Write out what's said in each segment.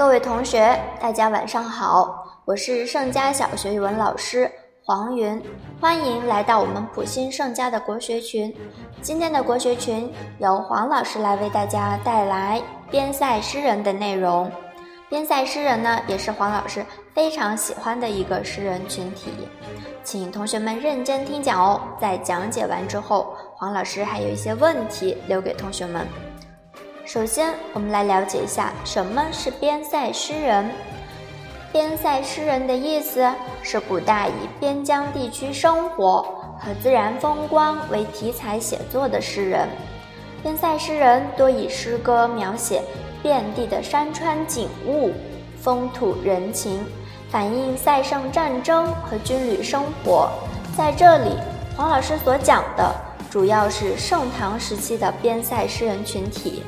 各位同学，大家晚上好，我是盛家小学语文老师黄云，欢迎来到我们普新盛家的国学群。今天的国学群由黄老师来为大家带来边塞诗人的内容。边塞诗人呢，也是黄老师非常喜欢的一个诗人群体，请同学们认真听讲哦。在讲解完之后，黄老师还有一些问题留给同学们。首先，我们来了解一下什么是边塞诗人。边塞诗人的意思是古代以边疆地区生活和自然风光为题材写作的诗人。边塞诗人多以诗歌描写遍地的山川景物、风土人情，反映塞上战争和军旅生活。在这里，黄老师所讲的主要是盛唐时期的边塞诗人群体。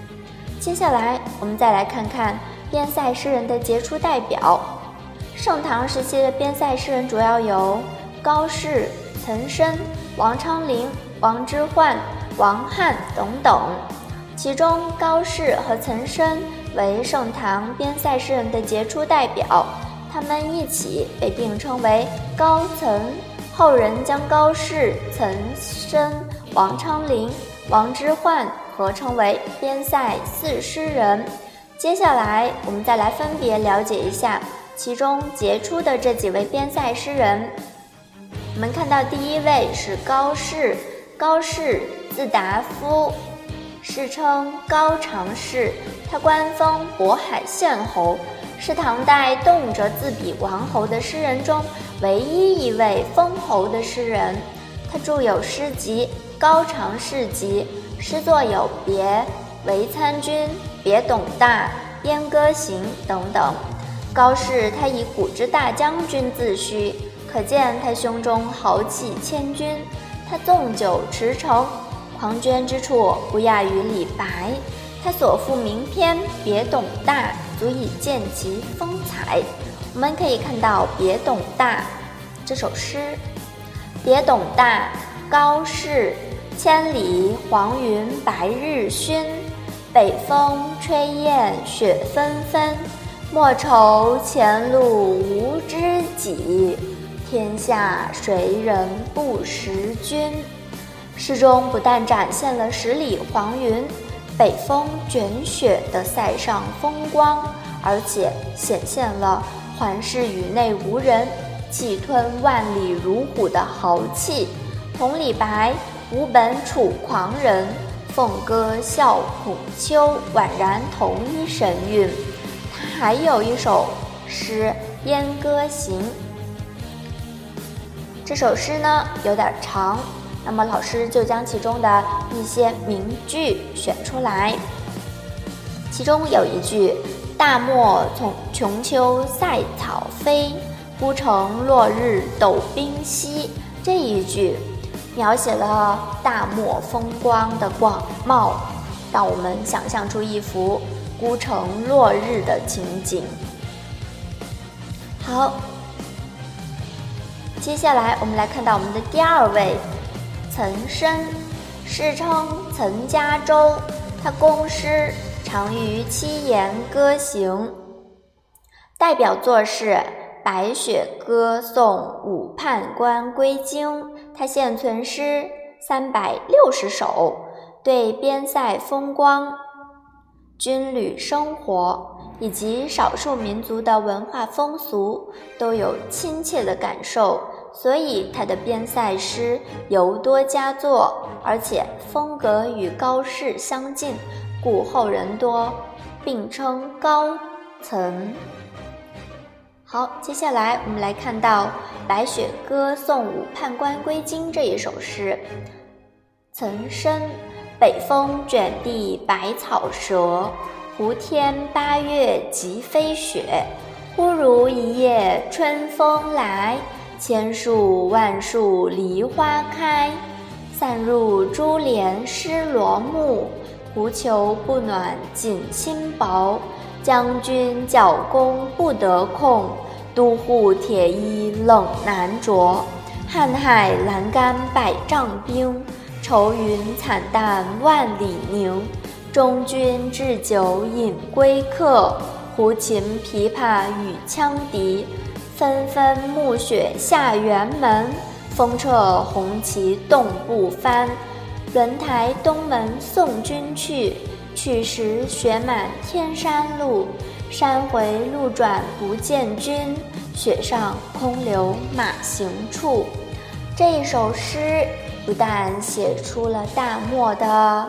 接下来，我们再来看看边塞诗人的杰出代表。盛唐时期的边塞诗人主要有高适、岑参、王昌龄、王之涣、王翰等等。其中，高适和岑参为盛唐边塞诗人的杰出代表，他们一起被并称为“高岑”。后人将高适、岑参、王昌龄、王之涣。合称为边塞四诗人。接下来，我们再来分别了解一下其中杰出的这几位边塞诗人。我们看到第一位是高适，高适字达夫，世称高常侍，他官封渤海县侯，是唐代动辄自比王侯的诗人中唯一一位封侯的诗人。他著有诗集《高常侍集》。诗作有《别韦参军》《别董大》《燕歌行》等等。高适他以古之大将军自诩，可见他胸中豪气千钧。他纵酒驰骋，狂狷之处不亚于李白。他所赋名篇《别董大》，足以见其风采。我们可以看到《别董大》这首诗，《别董大》，高适。千里黄云白日曛，北风吹雁雪纷纷。莫愁前路无知己，天下谁人不识君。诗中不但展现了十里黄云、北风卷雪的塞上风光，而且显现了环视宇内无人，气吞万里如虎的豪气，同李白。吾本楚狂人，凤歌笑孔丘，宛然同一神韵。他还有一首诗《燕歌行》，这首诗呢有点长，那么老师就将其中的一些名句选出来。其中有一句“大漠从穷秋塞草飞，孤城落日斗兵稀”，这一句。描写了大漠风光的广袤，让我们想象出一幅孤城落日的情景。好，接下来我们来看到我们的第二位，岑参，世称岑家洲，他公诗长于七言歌行，代表作是。白雪歌送武判官归京，他现存诗三百六十首，对边塞风光、军旅生活以及少数民族的文化风俗都有亲切的感受，所以他的边塞诗尤多佳作，而且风格与高适相近，故后人多并称高岑。好，接下来我们来看到《白雪歌送武判官归京》这一首诗。岑参：北风卷地白草折，胡天八月即飞雪。忽如一夜春风来，千树万树梨花开。散入珠帘湿罗幕，狐裘不暖锦衾薄。将军角弓不得控，都护铁衣冷难着。瀚海阑干百丈冰，愁云惨淡万里凝。中军置酒饮归客，胡琴琵琶与羌笛，纷纷暮雪下辕门。风掣红旗冻不翻，轮台东门送君去。去时雪满天山路，山回路转不见君。雪上空留马行处。这一首诗不但写出了大漠的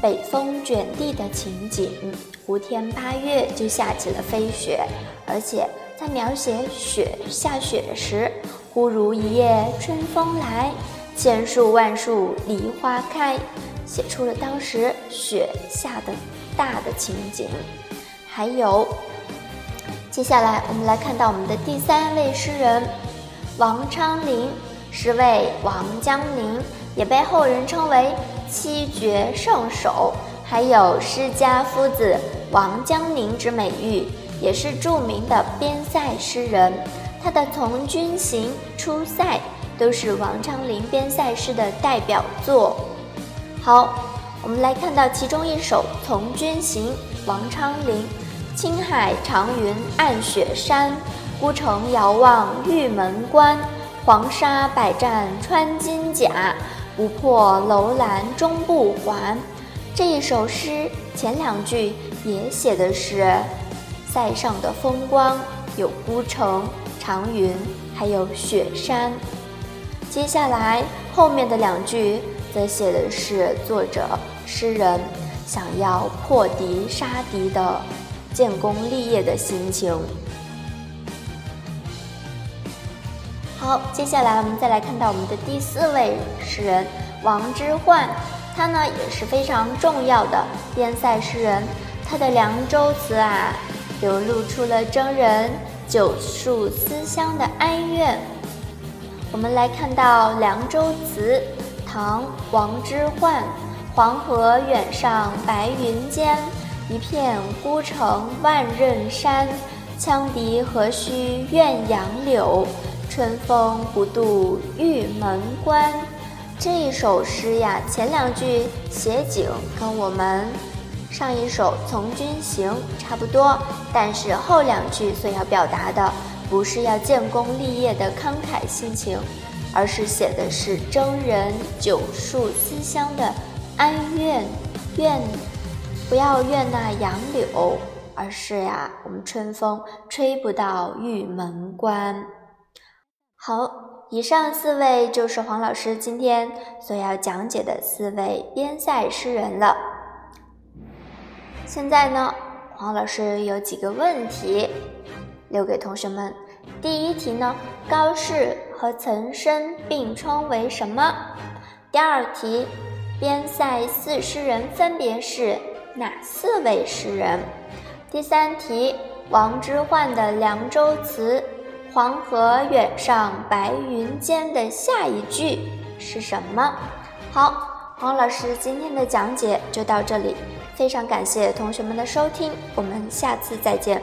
北风卷地的情景，胡天八月就下起了飞雪，而且在描写雪下雪时，忽如一夜春风来，千树万树梨花开，写出了当时雪下的大的情景。还有，接下来我们来看到我们的第三位诗人王昌龄。诗位王江宁，也被后人称为七绝圣手，还有诗家夫子王江宁之美誉，也是著名的边塞诗人。他的《从军行》《出塞》都是王昌龄边塞诗的代表作。好，我们来看到其中一首《从军行》，王昌龄：青海长云暗雪山，孤城遥望玉门关。黄沙百战穿金甲，不破楼兰终不还。这一首诗前两句也写的是塞上的风光，有孤城、长云，还有雪山。接下来后面的两句则写的是作者诗人想要破敌杀敌的建功立业的心情。好，接下来我们再来看到我们的第四位诗人王之涣，他呢也是非常重要的边塞诗人，他的《凉州词》啊，流露出了征人久戍思乡的哀怨。我们来看到《凉州词》，唐·王之涣：黄河远上白云间，一片孤城万仞山。羌笛何须怨杨柳？春风不度玉门关，这一首诗呀，前两句写景跟我们上一首《从军行》差不多，但是后两句所要表达的不是要建功立业的慷慨心情，而是写的是征人久戍思乡的哀怨，怨不要怨那杨柳，而是呀，我们春风吹不到玉门关。好，以上四位就是黄老师今天所要讲解的四位边塞诗人了。现在呢，黄老师有几个问题留给同学们。第一题呢，高适和岑参并称为什么？第二题，边塞四诗人分别是哪四位诗人？第三题，王之涣的《凉州词》。黄河远上白云间的下一句是什么？好，王老师今天的讲解就到这里，非常感谢同学们的收听，我们下次再见。